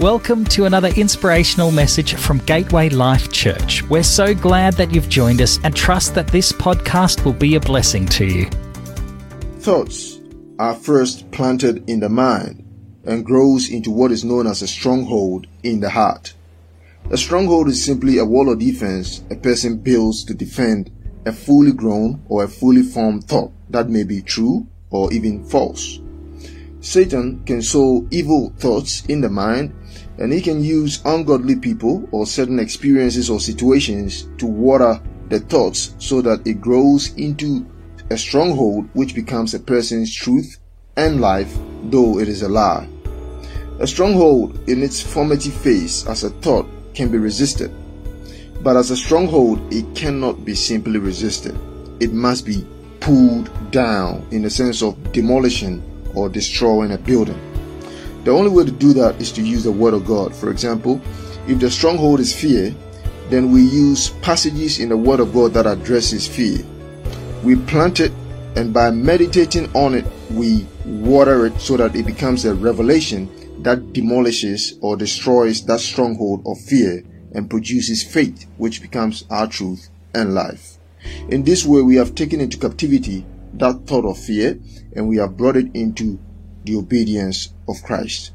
Welcome to another inspirational message from Gateway Life Church. We're so glad that you've joined us and trust that this podcast will be a blessing to you. Thoughts are first planted in the mind and grows into what is known as a stronghold in the heart. A stronghold is simply a wall of defense a person builds to defend a fully grown or a fully formed thought that may be true or even false. Satan can sow evil thoughts in the mind and he can use ungodly people or certain experiences or situations to water the thoughts so that it grows into a stronghold which becomes a person's truth and life, though it is a lie. A stronghold in its formative phase as a thought can be resisted, but as a stronghold, it cannot be simply resisted. It must be pulled down in the sense of demolishing or destroying a building. The only way to do that is to use the Word of God. For example, if the stronghold is fear, then we use passages in the Word of God that addresses fear. We plant it, and by meditating on it, we water it so that it becomes a revelation that demolishes or destroys that stronghold of fear and produces faith, which becomes our truth and life. In this way, we have taken into captivity that thought of fear and we have brought it into the obedience of Christ.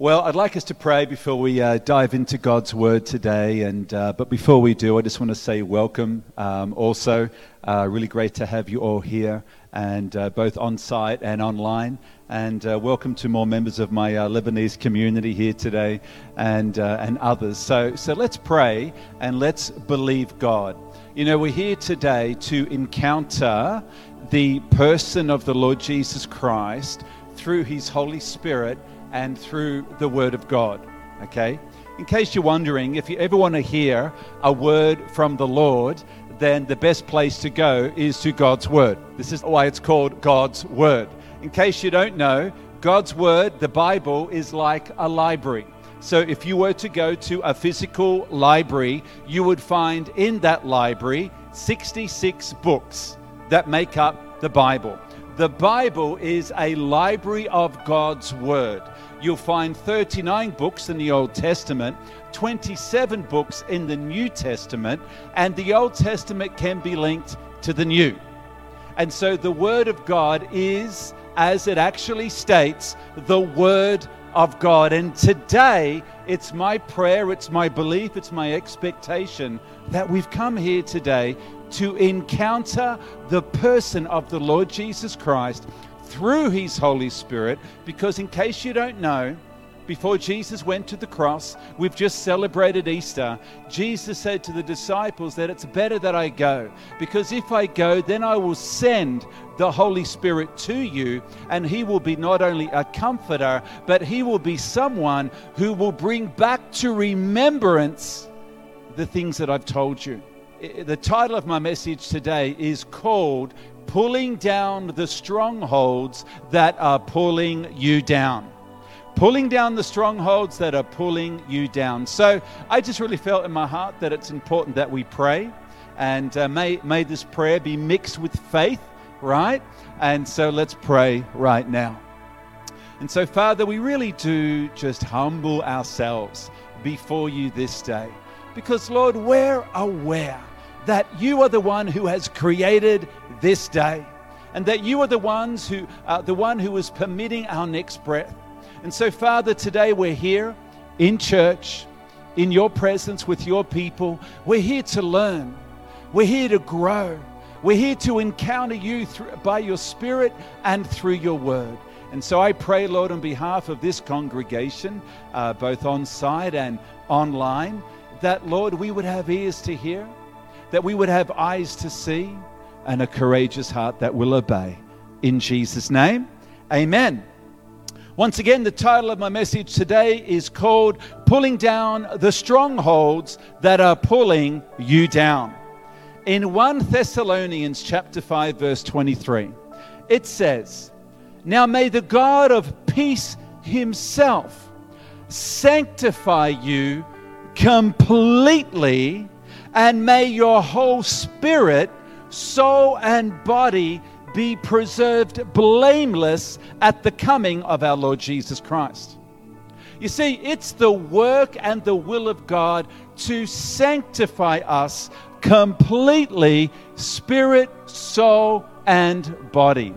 Well, I'd like us to pray before we uh, dive into God's Word today. And uh, but before we do, I just want to say welcome. Um, also, uh, really great to have you all here, and uh, both on site and online. And uh, welcome to more members of my uh, Lebanese community here today, and and others. So so let's pray and let's believe God. You know, we're here today to encounter the person of the Lord Jesus Christ through His Holy Spirit and through the Word of God. Okay? In case you're wondering, if you ever want to hear a word from the Lord, then the best place to go is to God's Word. This is why it's called God's Word. In case you don't know, God's Word, the Bible, is like a library. So if you were to go to a physical library, you would find in that library 66 books that make up the Bible. The Bible is a library of God's Word. You'll find 39 books in the Old Testament, 27 books in the New Testament, and the Old Testament can be linked to the New. And so the Word of God is, as it actually states, the Word of God. And today, it's my prayer, it's my belief, it's my expectation that we've come here today to encounter the person of the Lord Jesus Christ through his Holy Spirit. Because, in case you don't know, before Jesus went to the cross, we've just celebrated Easter. Jesus said to the disciples that it's better that I go, because if I go, then I will send the Holy Spirit to you, and He will be not only a comforter, but He will be someone who will bring back to remembrance the things that I've told you the title of my message today is called Pulling Down the Strongholds That Are Pulling You Down. Pulling down the strongholds that are pulling you down. So I just really felt in my heart that it's important that we pray. And uh, may, may this prayer be mixed with faith, right? And so let's pray right now. And so, Father, we really do just humble ourselves before you this day. Because, Lord, we're aware that you are the one who has created this day and that you are the ones who uh, the one who is permitting our next breath. And so, Father, today we're here in church, in your presence with your people. We're here to learn, we're here to grow, we're here to encounter you through, by your Spirit and through your word. And so I pray, Lord, on behalf of this congregation, uh, both on site and online, that, Lord, we would have ears to hear that we would have eyes to see and a courageous heart that will obey. In Jesus' name, amen. Once again, the title of my message today is called Pulling Down the Strongholds That Are Pulling You Down. In 1 Thessalonians chapter 5 verse 23, it says, "Now may the God of peace himself sanctify you completely and may your whole spirit, soul, and body be preserved blameless at the coming of our Lord Jesus Christ. You see, it's the work and the will of God to sanctify us completely, spirit, soul, and body.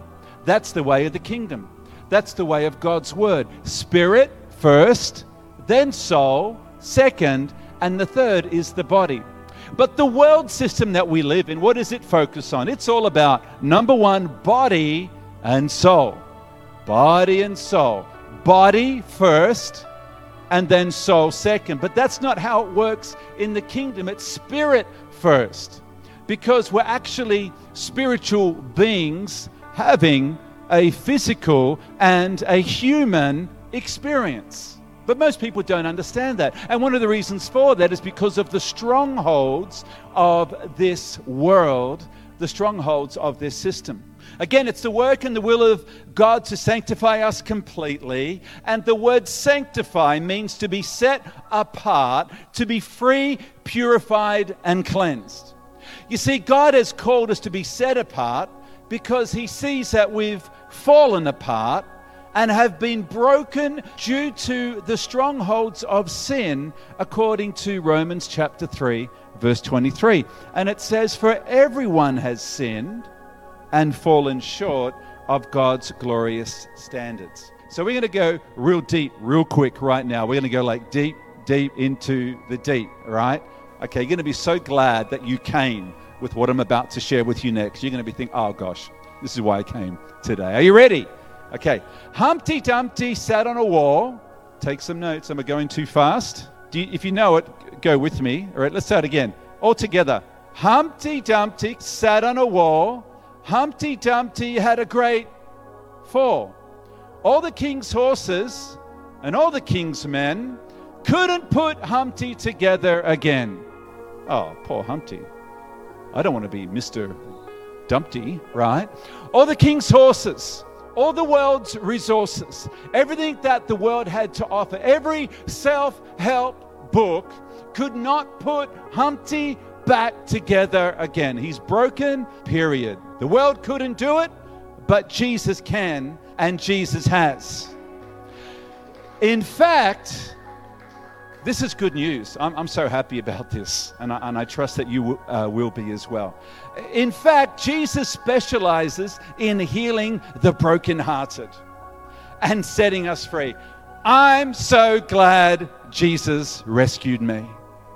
That's the way of the kingdom. That's the way of God's word. Spirit first, then soul second, and the third is the body. But the world system that we live in, what does it focus on? It's all about number one, body and soul. Body and soul. Body first, and then soul second. But that's not how it works in the kingdom. It's spirit first. Because we're actually spiritual beings having a physical and a human experience. But most people don't understand that. And one of the reasons for that is because of the strongholds of this world, the strongholds of this system. Again, it's the work and the will of God to sanctify us completely. And the word sanctify means to be set apart, to be free, purified, and cleansed. You see, God has called us to be set apart because He sees that we've fallen apart and have been broken due to the strongholds of sin, according to Romans chapter 3, verse 23. And it says, For everyone has sinned and fallen short of God's glorious standards. So we're going to go real deep, real quick right now. We're going to go like deep, deep into the deep, right? Okay, you're going to be so glad that you came with what I'm about to share with you next. You're going to be thinking, oh gosh, this is why I came today. Are you ready? Okay. Humpty Dumpty sat on a wall. Take some notes. I'm I going too fast? You, if you know it, go with me. All right, let's start again. All together. Humpty Dumpty sat on a wall Humpty Dumpty had a great fall. All the king's horses and all the king's men couldn't put Humpty together again. Oh, poor Humpty. I don't want to be Mr. Dumpty, right? All the king's horses, all the world's resources, everything that the world had to offer, every self help book could not put Humpty back together again. He's broken, period. The world couldn't do it, but Jesus can, and Jesus has. In fact, this is good news. I'm, I'm so happy about this, and I, and I trust that you uh, will be as well. In fact, Jesus specializes in healing the brokenhearted and setting us free. I'm so glad Jesus rescued me.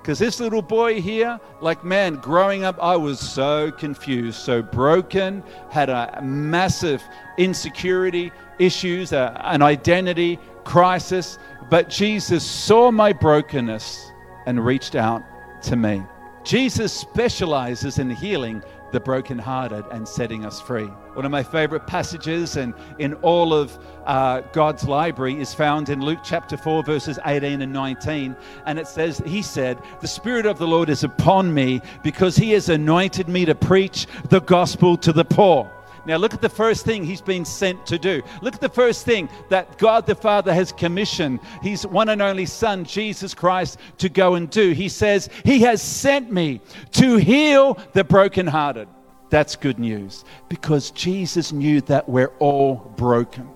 Because this little boy here, like man, growing up, I was so confused, so broken, had a massive insecurity issues, uh, an identity crisis. But Jesus saw my brokenness and reached out to me. Jesus specializes in healing the brokenhearted and setting us free. One of my favorite passages and in all of uh, God's library is found in Luke chapter 4, verses 18 and 19. And it says, He said, The Spirit of the Lord is upon me because He has anointed me to preach the gospel to the poor. Now, look at the first thing he's been sent to do. Look at the first thing that God the Father has commissioned his one and only Son, Jesus Christ, to go and do. He says, He has sent me to heal the brokenhearted. That's good news because Jesus knew that we're all broken.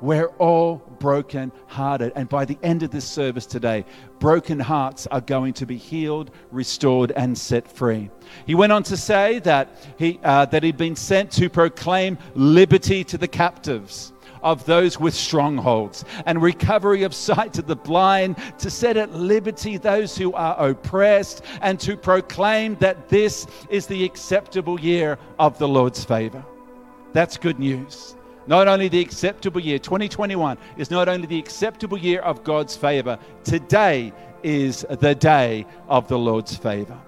We're all broken hearted. And by the end of this service today, broken hearts are going to be healed, restored, and set free. He went on to say that, he, uh, that he'd been sent to proclaim liberty to the captives of those with strongholds and recovery of sight to the blind, to set at liberty those who are oppressed, and to proclaim that this is the acceptable year of the Lord's favor. That's good news. Not only the acceptable year, 2021 is not only the acceptable year of God's favor, today is the day of the Lord's favor.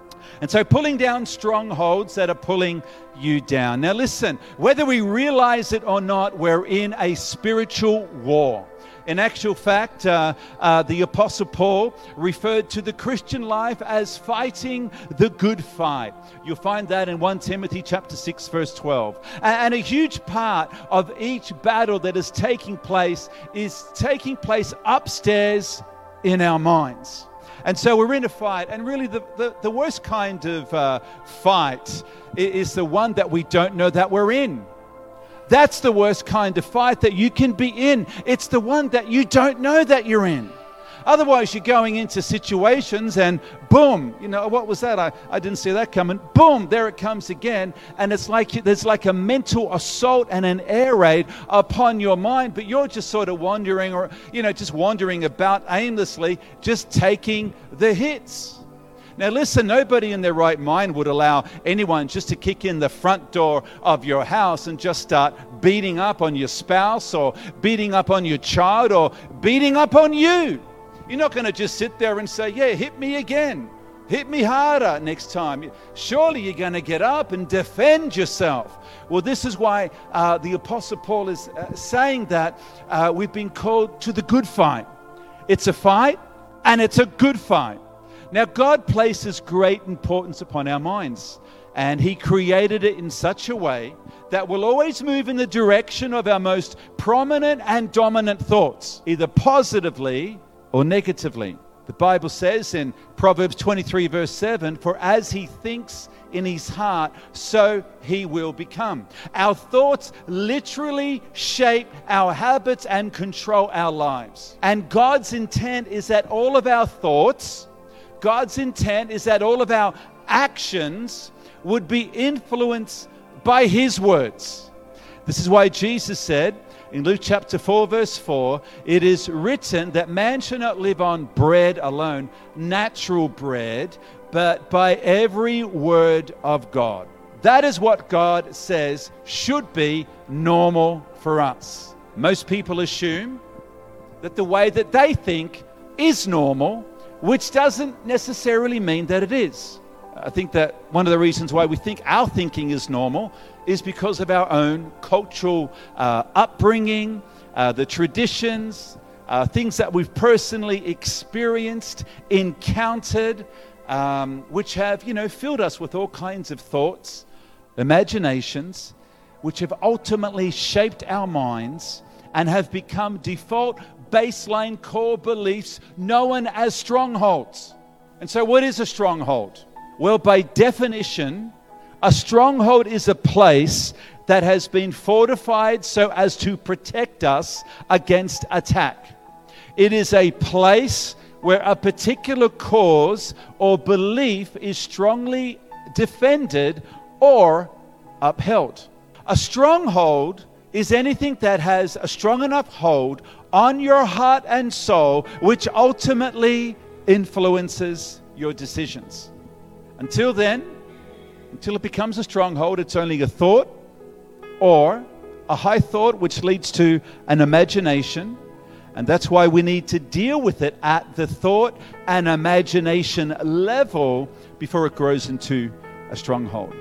And so, pulling down strongholds that are pulling you down. Now, listen, whether we realize it or not, we're in a spiritual war. In actual fact, uh, uh, the Apostle Paul referred to the Christian life as fighting the good fight. You'll find that in 1 Timothy chapter 6, verse 12. And, a huge part of each battle that is taking place is taking place upstairs in our minds. And so we're in a fight, and really the, the, the worst kind of uh, fight is the one that we don't know that we're in. That's the worst kind of fight that you can be in. It's the one that you don't know that you're in. Otherwise, you're going into situations and boom, you know, what was that? I, I didn't see that coming. Boom, there it comes again. And it's like there's like a mental assault and an air raid upon your mind, but you're just sort of wandering or, you know, just wandering about aimlessly, just taking the hits. Now, listen, nobody in their right mind would allow anyone just to kick in the front door of your house and just start beating up on your spouse or beating up on your child or beating up on you. You're not going to just sit there and say, Yeah, hit me again. Hit me harder next time. Surely you're going to get up and defend yourself. Well, this is why uh, the Apostle Paul is uh, saying that uh, we've been called to the good fight. It's a fight, and it's a good fight. Now, God places great importance upon our minds, and He created it in such a way that will always move in the direction of our most prominent and dominant thoughts, either positively or negatively. The Bible says in Proverbs 23, verse 7 For as he thinks in his heart, so he will become. Our thoughts literally shape our habits and control our lives. And God's intent is that all of our thoughts, God's intent is that all of our actions would be influenced by His words. This is why Jesus said in Luke chapter 4, verse 4, it is written that man shall not live on bread alone, natural bread, but by every word of God. That is what God says should be normal for us. Most people assume that the way that they think is normal which doesn't necessarily mean that it is. I think that one of the reasons why we think our thinking is normal is because of our own cultural uh, upbringing, uh, the traditions, uh, things that we've personally experienced, encountered, um, which have, you know, filled us with all kinds of thoughts, imaginations, which have ultimately shaped our minds and have become default baseline core beliefs known as strongholds. And so, what is a stronghold? Well, by definition, a stronghold is a place that has been fortified so as to protect us against attack. It is a place where a particular cause or belief is strongly defended or upheld. A stronghold is anything that has a strong enough hold on your heart and soul, which ultimately influences your decisions. Until then, until it becomes a stronghold, it's only a thought or a high thought which leads to an imagination. And that's why we need to deal with it at the thought and imagination level before it grows into a stronghold.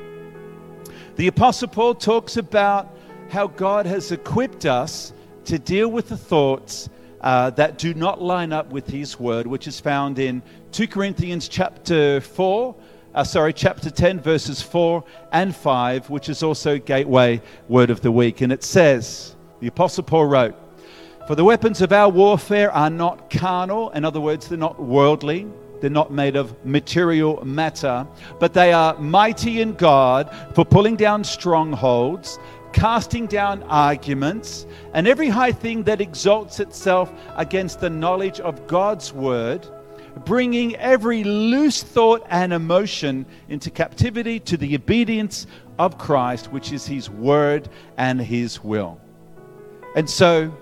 The Apostle Paul talks about how God has equipped us to deal with the thoughts uh, that do not line up with his word, which is found in 2 Corinthians chapter 4, uh, sorry, chapter 10, verses 4 and 5, which is also Gateway Word of the Week. And it says, the Apostle Paul wrote, For the weapons of our warfare are not carnal, in other words, they're not worldly. They're not made of material matter, but they are mighty in God for pulling down strongholds, casting down arguments, and every high thing that exalts itself against the knowledge of God's word, bringing every loose thought and emotion into captivity to the obedience of Christ, which is his word and his will. And so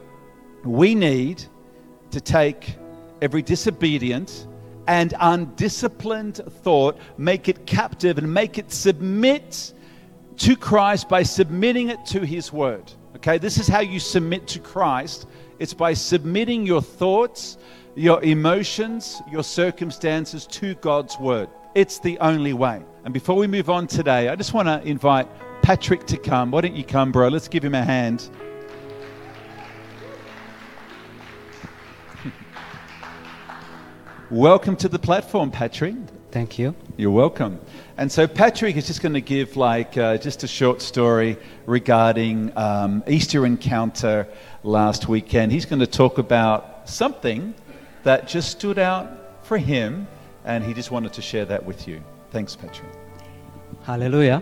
we need to take every disobedient and undisciplined thought, make it captive, and make it submit to Christ by submitting it to His Word. Okay, this is how you submit to Christ it's by submitting your thoughts, your emotions, your circumstances to God's Word. It's the only way. And before we move on today, I just want to invite Patrick to come. Why don't you come, bro? Let's give him a hand. Welcome to the platform, Patrick. Thank you. You're welcome. And so Patrick is just going to give like uh, just a short story regarding um, Easter encounter last weekend. He's going to talk about something that just stood out for him, and he just wanted to share that with you. Thanks, Patrick. Hallelujah.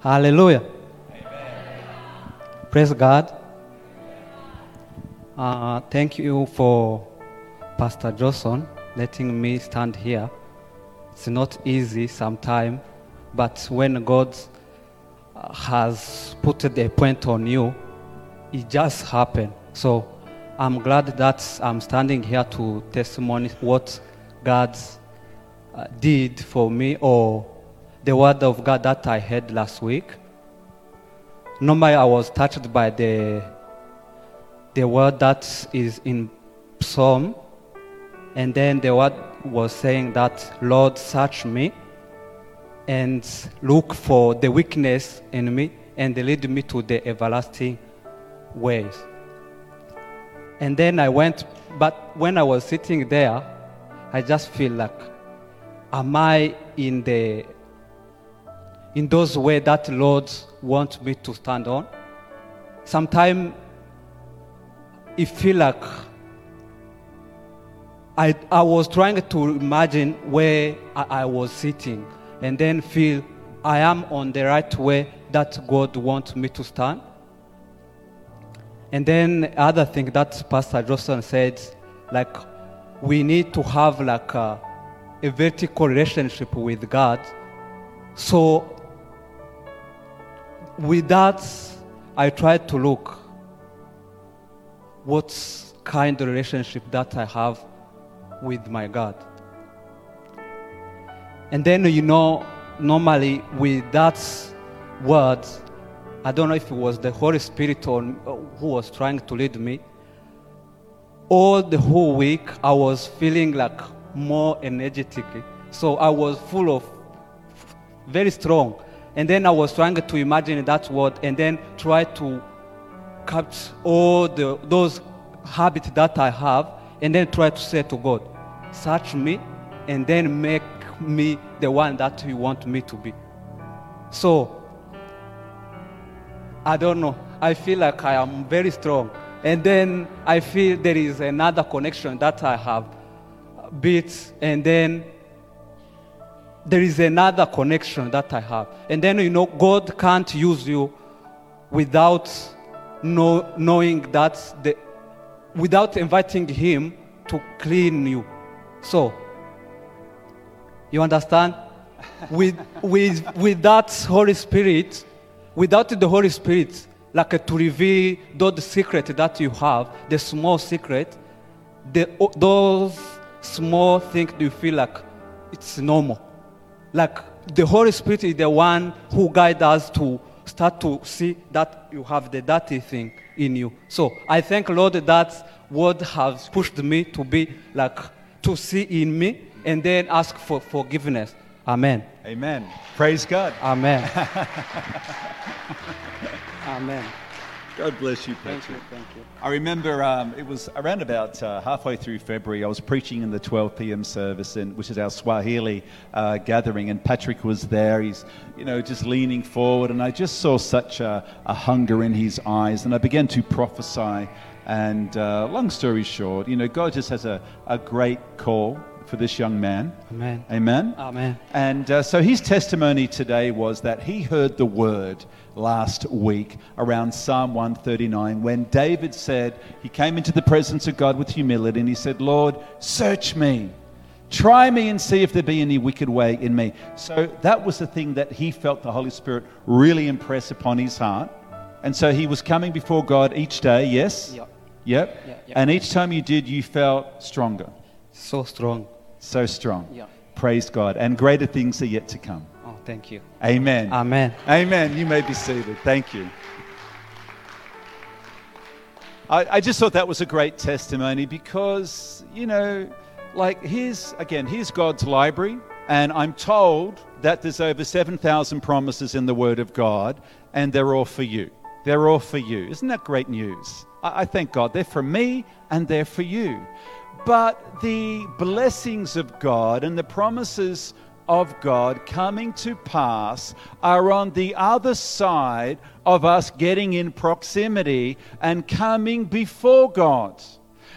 Hallelujah. Amen. Praise God. Uh, thank you for Pastor Johnson letting me stand here. It's not easy sometimes, but when God uh, has put a point on you, it just happened. So I'm glad that I'm standing here to testimony what God uh, did for me or the word of God that I heard last week. Normally, I was touched by the the word that is in Psalm, and then the word was saying that Lord, search me and look for the weakness in me and lead me to the everlasting ways. And then I went, but when I was sitting there, I just feel like, am I in the in those way that Lord wants me to stand on? Sometimes it feel like I, I was trying to imagine where I, I was sitting and then feel I am on the right way that God wants me to stand. And then other thing that Pastor Johnson said, like we need to have like a, a vertical relationship with God. So with that, I tried to look what kind of relationship that I have with my God. And then, you know, normally with that word, I don't know if it was the Holy Spirit or uh, who was trying to lead me. All the whole week, I was feeling like more energetic. So I was full of very strong. And then I was trying to imagine that word and then try to capture all the, those habits that I have and then try to say to God, search me and then make me the one that you want me to be. So, I don't know. I feel like I am very strong. And then I feel there is another connection that I have built, and then there is another connection that I have. And then, you know, God can't use you without know, knowing that, the, without inviting Him to clean you. So, you understand? with, with, with that Holy Spirit, without the Holy Spirit, like to reveal those secret that you have, the small secret, the, those small things you feel like it's normal. Like the Holy Spirit is the one who guides us to start to see that you have the dirty thing in you. So I thank Lord that word has pushed me to be like to see in me and then ask for forgiveness. Amen. Amen. Praise God. Amen. Amen. God bless you, Thank Patrick. you. Thank you. I remember um, it was around about uh, halfway through February. I was preaching in the 12 p.m. service, in, which is our Swahili uh, gathering, and Patrick was there. He's, you know, just leaning forward, and I just saw such a, a hunger in his eyes, and I began to prophesy. And uh, long story short, you know, God just has a, a great call for this young man. Amen. Amen. Amen. And uh, so his testimony today was that he heard the word last week around Psalm 139 when David said, he came into the presence of God with humility and he said, Lord, search me. Try me and see if there be any wicked way in me. So that was the thing that he felt the Holy Spirit really impress upon his heart. And so he was coming before God each day, yes? Yep. Yep. Yeah, yeah. And each time you did, you felt stronger. So strong. So strong. Yeah. Praise God. And greater things are yet to come. Oh, thank you. Amen. Amen. Amen. You may be seated. Thank you. I, I just thought that was a great testimony because, you know, like here's, again, here's God's library, and I'm told that there's over 7,000 promises in the Word of God, and they're all for you. They're all for you. Isn't that great news? I, I thank God. They're for me, and they're for you. But the blessings of God and the promises of God coming to pass are on the other side of us getting in proximity and coming before God.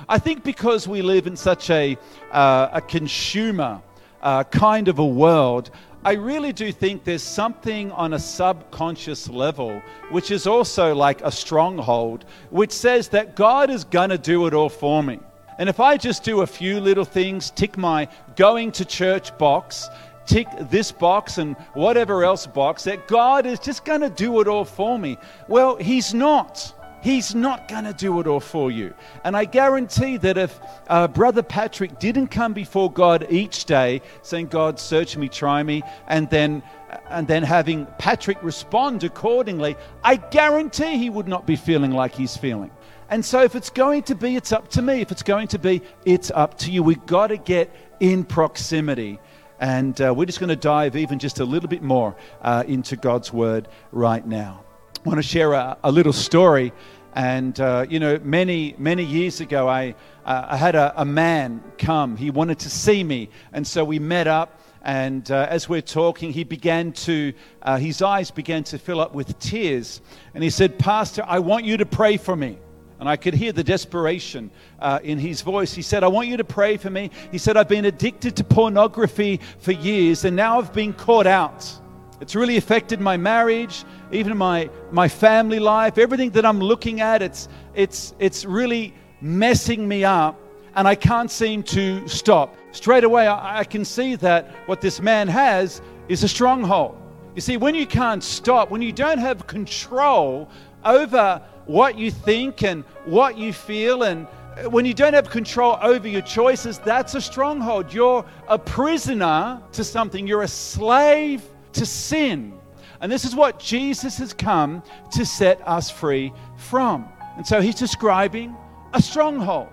I think because we live in such a, uh, a consumer uh, kind of a world, I really do think there's something on a subconscious level, which is also like a stronghold, which says that God is going to do it all for me. And if I just do a few little things, tick my going to church box, tick this box and whatever else box, that God is just going to do it all for me. Well, He's not. He's not going to do it all for you. And I guarantee that if uh, Brother Patrick didn't come before God each day saying, God, search me, try me, and then, and then having Patrick respond accordingly, I guarantee he would not be feeling like he's feeling. And so if it's going to be, it's up to me. If it's going to be, it's up to you. We've got to get in proximity. And uh, we're just going to dive even just a little bit more uh, into God's Word right now. I want to share a, a little story. And, uh, you know, many, many years ago, I, uh, I had a, a, man come. He wanted to see me. And so we met up. And uh, as we're talking, he began to, uh, his eyes began to fill up with tears. And he said, Pastor, I want you to pray for me. And I could hear the desperation uh, in his voice. He said, I want you to pray for me. He said, I've been addicted to pornography for years, and now I've been caught out. It's really affected my marriage, even my, my family life. Everything that I'm looking at, it's, it's, it's really messing me up, and I can't seem to stop. Straight away, I, I can see that what this man has is a stronghold. You see, when you can't stop, when you don't have control over what you think and what you feel. And when you don't have control over your choices, that's a stronghold. You're a prisoner to something, you're a slave to sin. And this is what Jesus has come to set us free from. And so he's describing a stronghold.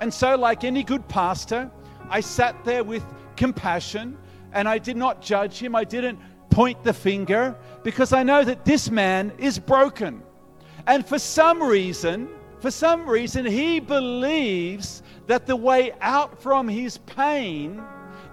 And so, like any good pastor, I sat there with compassion and I did not judge him. I didn't point the finger because I know that this man is broken. And for some reason, for some reason, he believes that the way out from his pain,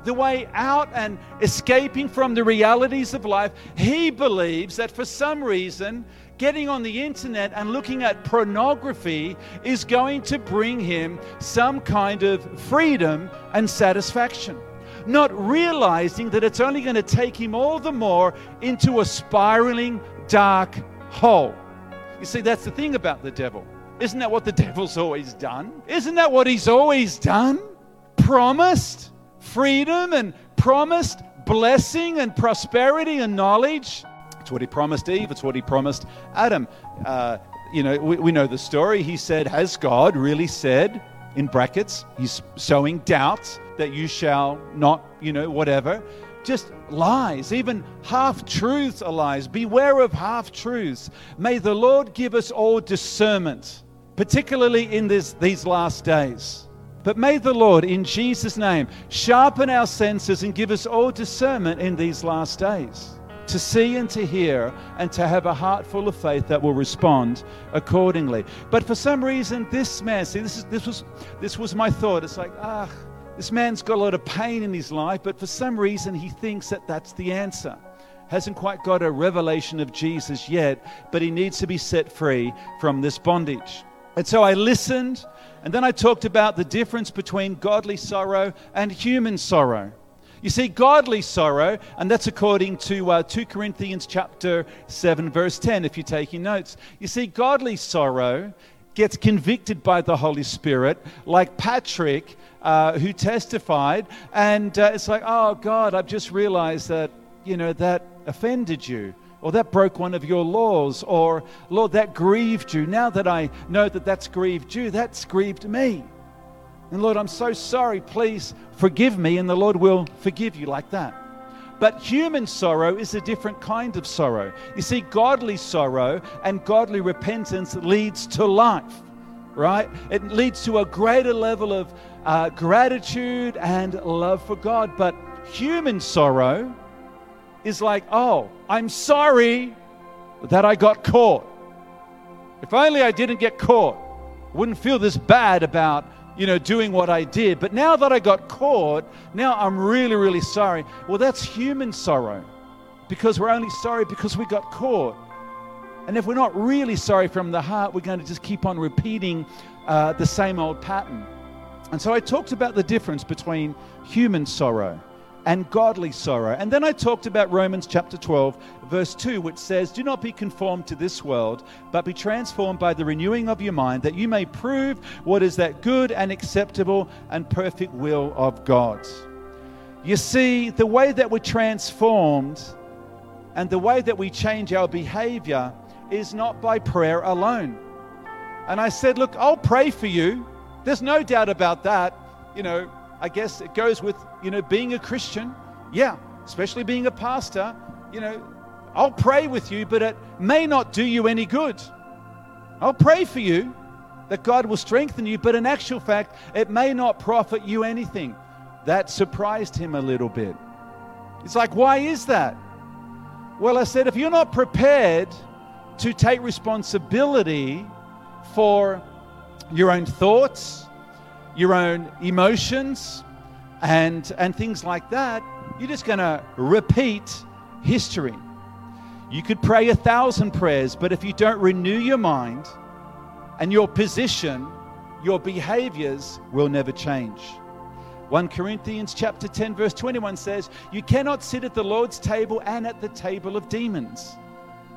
the way out and escaping from the realities of life, he believes that for some reason, getting on the internet and looking at pornography is going to bring him some kind of freedom and satisfaction. Not realizing that it's only going to take him all the more into a spiraling dark hole. You see, that's the thing about the devil. Isn't that what the devil's always done? Isn't that what he's always done? Promised freedom and promised blessing and prosperity and knowledge. It's what he promised Eve, it's what he promised Adam. Uh, you know, we, we know the story. He said, Has God really said, in brackets, he's sowing doubts that you shall not, you know, whatever just lies, even half truths are lies. Beware of half truths. May the Lord give us all discernment, particularly in this, these last days. But may the Lord, in Jesus' name, sharpen our senses and give us all discernment in these last days to see and to hear and to have a heart full of faith that will respond accordingly. But for some reason, this see, this, is, this, was, this was my thought. It's like, ah, this man's got a lot of pain in his life, but for some reason he thinks that that's the answer. Hasn't quite got a revelation of Jesus yet, but he needs to be set free from this bondage. And so I listened, and then I talked about the difference between godly sorrow and human sorrow. You see, godly sorrow, and that's according to uh, 2 Corinthians chapter 7, verse 10, if you're taking notes. You see, godly sorrow gets convicted by the Holy Spirit, like Patrick uh, who testified, and uh, it's like, oh God, I've just realized that you know that offended you, or that broke one of your laws, or Lord, that grieved you. Now that I know that that's grieved you, that's grieved me. And Lord, I'm so sorry. Please forgive me, and the Lord will forgive you like that. But human sorrow is a different kind of sorrow. You see, godly sorrow and godly repentance leads to life, right? It leads to a greater level of uh, gratitude and love for God. But human sorrow is like, oh, I'm sorry that I got caught. If only I didn't get caught, I wouldn't feel this bad about, you know, doing what I did. But now that I got caught, now I'm really, really sorry. Well, that's human sorrow because we're only sorry because we got caught. And if we're not really sorry from the heart, we're going to just keep on repeating uh, the same old pattern. And so I talked about the difference between human sorrow and godly sorrow. And then I talked about Romans chapter 12, verse 2, which says, Do not be conformed to this world, but be transformed by the renewing of your mind, that you may prove what is that good and acceptable and perfect will of God. You see, the way that we're transformed and the way that we change our behavior is not by prayer alone. And I said, Look, I'll pray for you. There's no doubt about that. You know, I guess it goes with, you know, being a Christian. Yeah, especially being a pastor. You know, I'll pray with you, but it may not do you any good. I'll pray for you that God will strengthen you, but in actual fact, it may not profit you anything. That surprised him a little bit. It's like, why is that? Well, I said, if you're not prepared to take responsibility for your own thoughts, your own emotions, and, and things like that, you're just going to repeat history. You could pray a thousand prayers, but if you don't renew your mind and your position, your behaviors will never change. 1 Corinthians chapter 10 verse 21 says, "You cannot sit at the Lord's table and at the table of demons."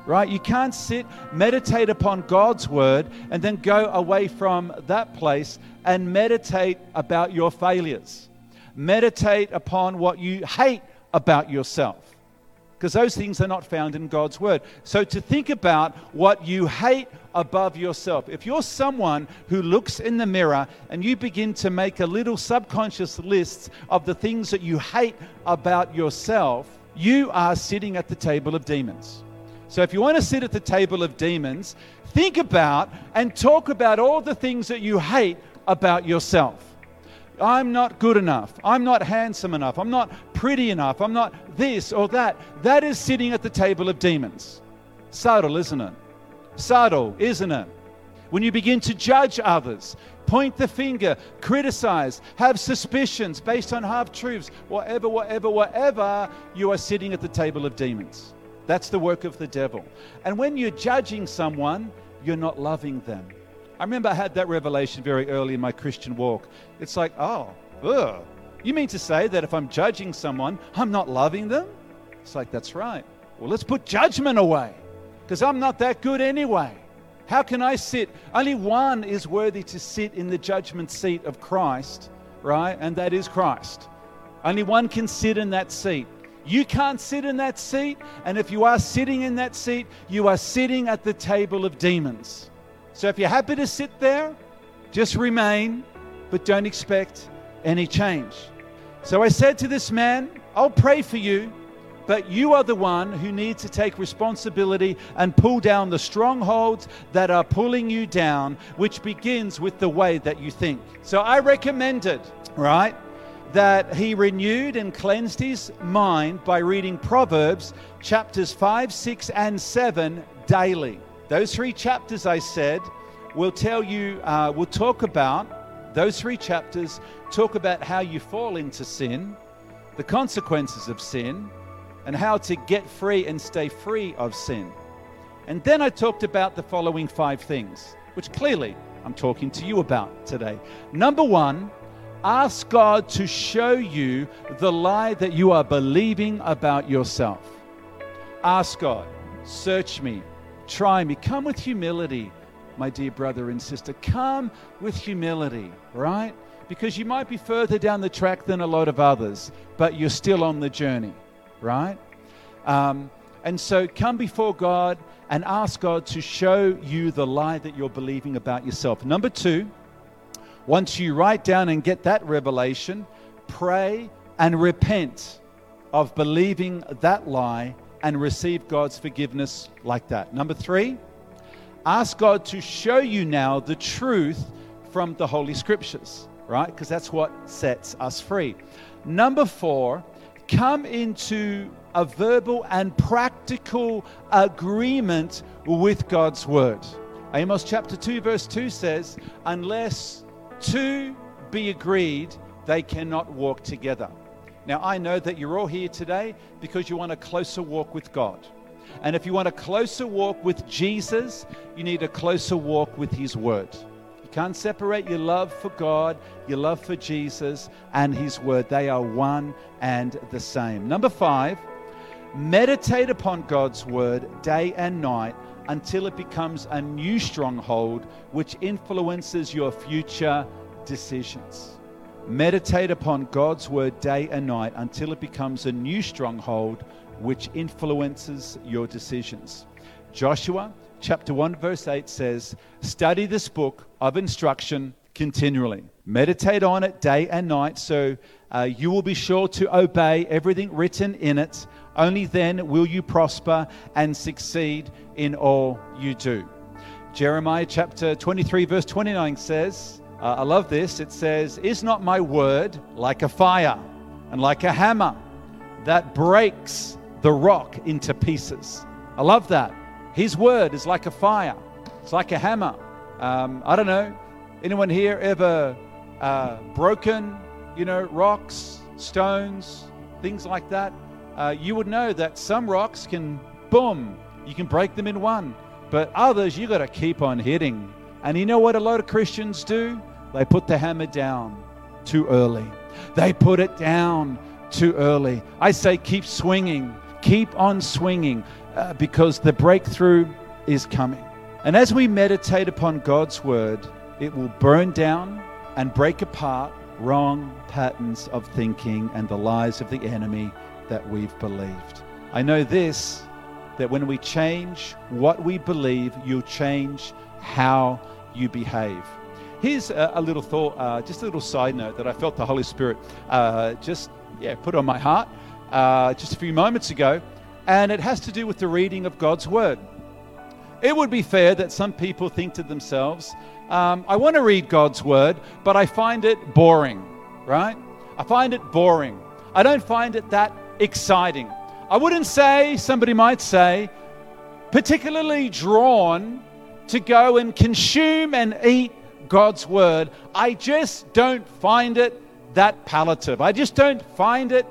Right? You can't sit, meditate upon God's word and then go away from that place and meditate about your failures. Meditate upon what you hate about yourself. Because those things are not found in God's word. So to think about what you hate above yourself. If you're someone who looks in the mirror and you begin to make a little subconscious list of the things that you hate about yourself, you are sitting at the table of demons. So if you want to sit at the table of demons, think about and talk about all the things that you hate about yourself. I'm not good enough. I'm not handsome enough. I'm not pretty enough. I'm not this or that. That is sitting at the table of demons. Subtle, isn't it? Subtle, isn't it? When you begin to judge others, point the finger, criticize, have suspicions based on half truths, whatever, whatever, whatever, you are sitting at the table of demons. That's the work of the devil. And when you're judging someone, you're not loving them. I remember I had that revelation very early in my Christian walk. It's like, oh, ugh. You mean to say that if I'm judging someone, I'm not loving them? It's like, that's right. Well, let's put judgment away because I'm not that good anyway. How can I sit? Only one is worthy to sit in the judgment seat of Christ, right? And that is Christ. Only one can sit in that seat. You can't sit in that seat. And if you are sitting in that seat, you are sitting at the table of demons. So if you're happy to sit there, just remain, but don't expect any change. So I said to this man, I'll pray for you, but you are the one who needs to take responsibility and pull down the strongholds that are pulling you down, which begins with the way that you think. So I recommended, right, that he renewed and cleansed his mind by reading Proverbs chapters 5, 6, and 7 daily. Those three chapters, I said, will tell you, uh, will talk about, those three chapters talk about how you fall into sin, the consequences of sin, and how to get free and stay free of sin. And then I talked about the following five things, which clearly I'm talking to you about today. Number one, ask God to show you the lie that you are believing about yourself. Ask God, search me, Try me. Come with humility, my dear brother and sister. Come with humility, right? Because you might be further down the track than a lot of others, but you're still on the journey, right? Um, and so come before God and ask God to show you the lie that you're believing about yourself. Number two, once you write down and get that revelation, pray and repent of believing that lie and receive God's forgiveness like that. Number three, ask God to show you now the truth from the Holy Scriptures, right? Because that's what sets us free. Number four, come into a verbal and practical agreement with God's word. Amos chapter 2, verse 2 says, Unless two be agreed, they cannot walk together. Now, I know that you're all here today because you want a closer walk with God. And if you want a closer walk with Jesus, you need a closer walk with His Word. You Can't separate your love for God, your love for Jesus, and His Word. They are one and the same. Number five, meditate upon God's Word day and night until it becomes a new stronghold which influences your future decisions. Meditate upon God's Word day and night until it becomes a new stronghold which influences your decisions. Joshua chapter 1, verse 8 says, Study this book of instruction continually. Meditate on it day and night so uh, you will be sure to obey everything written in it. Only then will you prosper and succeed in all you do. Jeremiah chapter 23, verse 29 says, uh, I love this. It says, Is not my word like a fire and like a hammer that breaks the rock into pieces? I love that. His word is like a fire, it's like a hammer. Um, I don't know. Anyone here ever uh, broken, you know, rocks, stones, things like that? Uh, you would know that some rocks can, boom, you can break them in one. But others, you got to keep on hitting. And you know what a lot of Christians do? They put the hammer down too early. They put it down too early. I say keep swinging, keep on swinging uh, because the breakthrough is coming. And as we meditate upon God's word, it will burn down and break apart wrong patterns of thinking and the lies of the enemy that we've believed. I know this that when we change what we believe, you'll change how you behave. Here's a, a little thought, uh, just a little side note that I felt the Holy Spirit uh, just yeah put on my heart uh, just a few moments ago and it has to do with the reading of God's Word. It would be fair that some people think to themselves, um, I want to read God's Word, but I find it boring, right? I find it boring. I don't find it that exciting. I wouldn't say, somebody might say, particularly drawn to go and consume and eat God's Word. I just don't find it that palliative. I just don't find it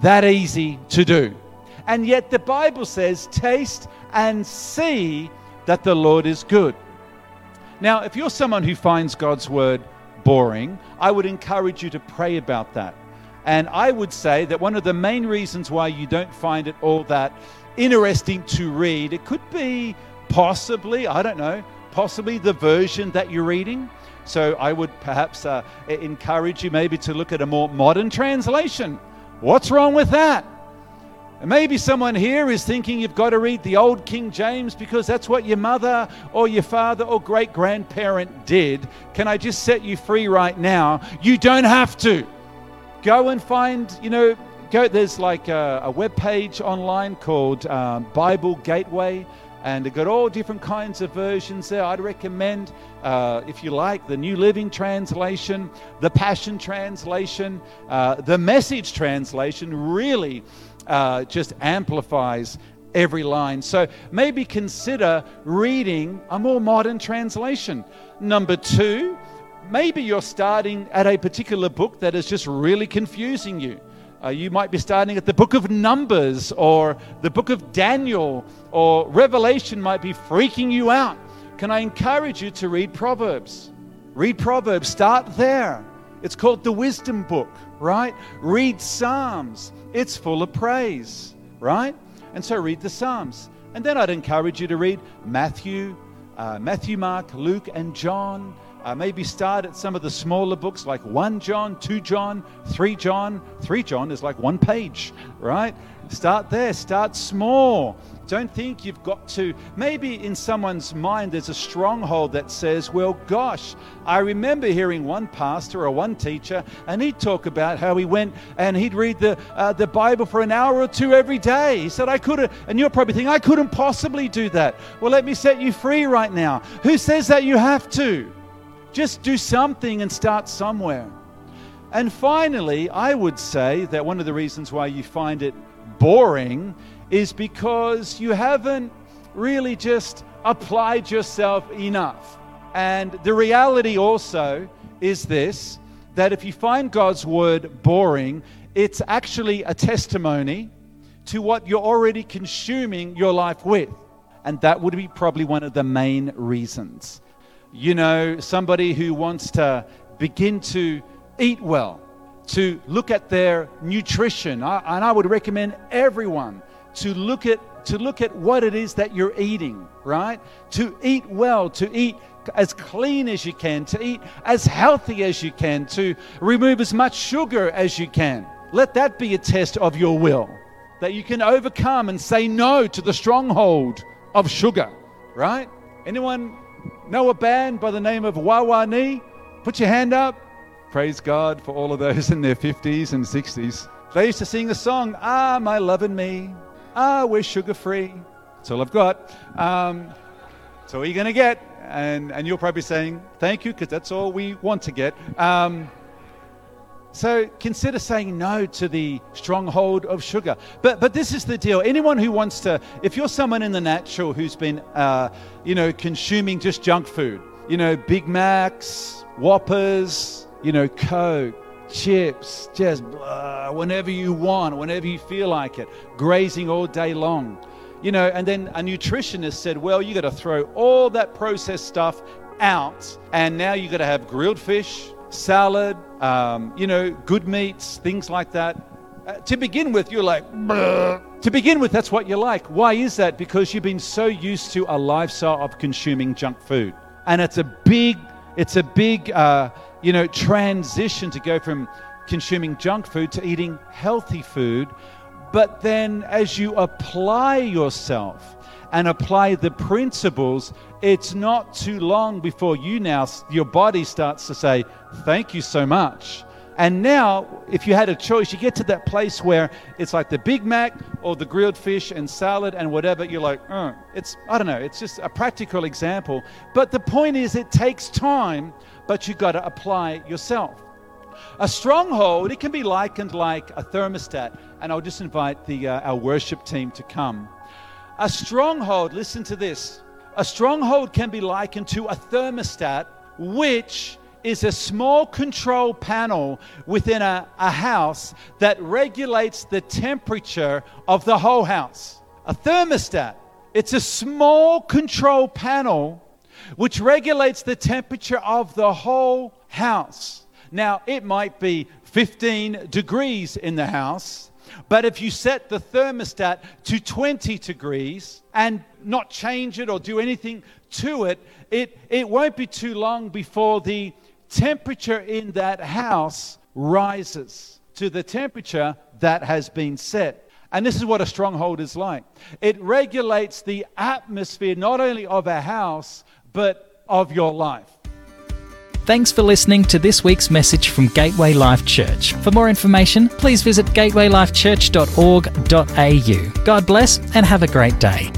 that easy to do. And yet the Bible says, taste and see that the Lord is good. Now, if you're someone who finds God's word boring, I would encourage you to pray about that. And I would say that one of the main reasons why you don't find it all that interesting to read, it could be possibly, I don't know, possibly the version that you're reading. So I would perhaps uh, encourage you maybe to look at a more modern translation. What's wrong with that? And maybe someone here is thinking you've got to read the old King James because that's what your mother or your father or great grandparent did. Can I just set you free right now? You don't have to. Go and find, you know, go. There's like a, a web page online called um, Bible Gateway, and they've got all different kinds of versions there. I'd recommend, uh, if you like, the New Living Translation, the Passion Translation, uh, the Message Translation. Really uh, just amplifies every line. So maybe consider reading a more modern translation. Number two, maybe you're starting at a particular book that is just really confusing you. Uh, you might be starting at the book of Numbers or the book of Daniel or Revelation might be freaking you out. Can I encourage you to read Proverbs? Read Proverbs, start there. It's called the wisdom book, right? Read Psalms. It's full of praise, right? And so read the Psalms. And then I'd encourage you to read Matthew, uh, Matthew, Mark, Luke, and John. Uh, maybe start at some of the smaller books like 1 John, 2 John, 3 John. 3 John is like one page, right? Start there, start small. Don't think you've got to. Maybe in someone's mind there's a stronghold that says, well, gosh, I remember hearing one pastor or one teacher, and he'd talk about how he went and he'd read the, uh, the Bible for an hour or two every day. He said, I couldn't, and you're probably thinking, I couldn't possibly do that. Well, let me set you free right now. Who says that you have to? Just do something and start somewhere. And finally, I would say that one of the reasons why you find it boring is because you haven't really just applied yourself enough. And the reality also is this that if you find God's word boring, it's actually a testimony to what you're already consuming your life with. And that would be probably one of the main reasons. You know, somebody who wants to begin to eat well, to look at their nutrition. I, and I would recommend everyone to look at to look at what it is that you're eating, right? To eat well, to eat as clean as you can, to eat as healthy as you can, to remove as much sugar as you can. Let that be a test of your will that you can overcome and say no to the stronghold of sugar, right? Anyone know a band by the name of Nee? Put your hand up. Praise God for all of those in their 50s and 60s. They used to sing the song, Ah, my love and me. Ah, we're sugar free. That's all I've got. Um, that's all you're going to get. And, and you're probably saying, Thank you, because that's all we want to get. Um, so consider saying no to the stronghold of sugar. But but this is the deal. Anyone who wants to, if you're someone in the natural who's been, uh, you know, consuming just junk food, you know, Big Macs, Whoppers, you know, Coke, chips, just blah, whenever you want, whenever you feel like it, grazing all day long. You know, and then a nutritionist said, well, you got to throw all that processed stuff out, and now you got to have grilled fish, salad, um, you know, good meats, things like that. Uh, to begin with, you're like, to begin with, that's what you like. Why is that? Because you've been so used to a lifestyle of consuming junk food. And it's a big, it's a big, uh, you know, transition to go from consuming junk food to eating healthy food. But then as you apply yourself and apply the principles, it's not too long before you now, your body starts to say, Thank you so much. And now, if you had a choice, you get to that place where it's like the Big Mac or the grilled fish and salad and whatever. You're like, uh, it's, I don't know, it's just a practical example. But the point is, it takes time, but you've got to apply yourself. A stronghold, it can be likened like a thermostat. And I'll just invite the, uh, our worship team to come. A stronghold, listen to this. A stronghold can be likened to a thermostat, which is a small control panel within a, a house that regulates the temperature of the whole house. A thermostat. It's a small control panel which regulates the temperature of the whole house. Now, it might be 15 degrees in the house, but if you set the thermostat to 20 degrees and not change it or do anything to it, it, it won't be too long before the temperature in that house rises to the temperature that has been set. And this is what a stronghold is like it regulates the atmosphere not only of a house, but of your life. Thanks for listening to this week's message from Gateway Life Church. For more information, please visit gatewaylifechurch.org.au. God bless and have a great day.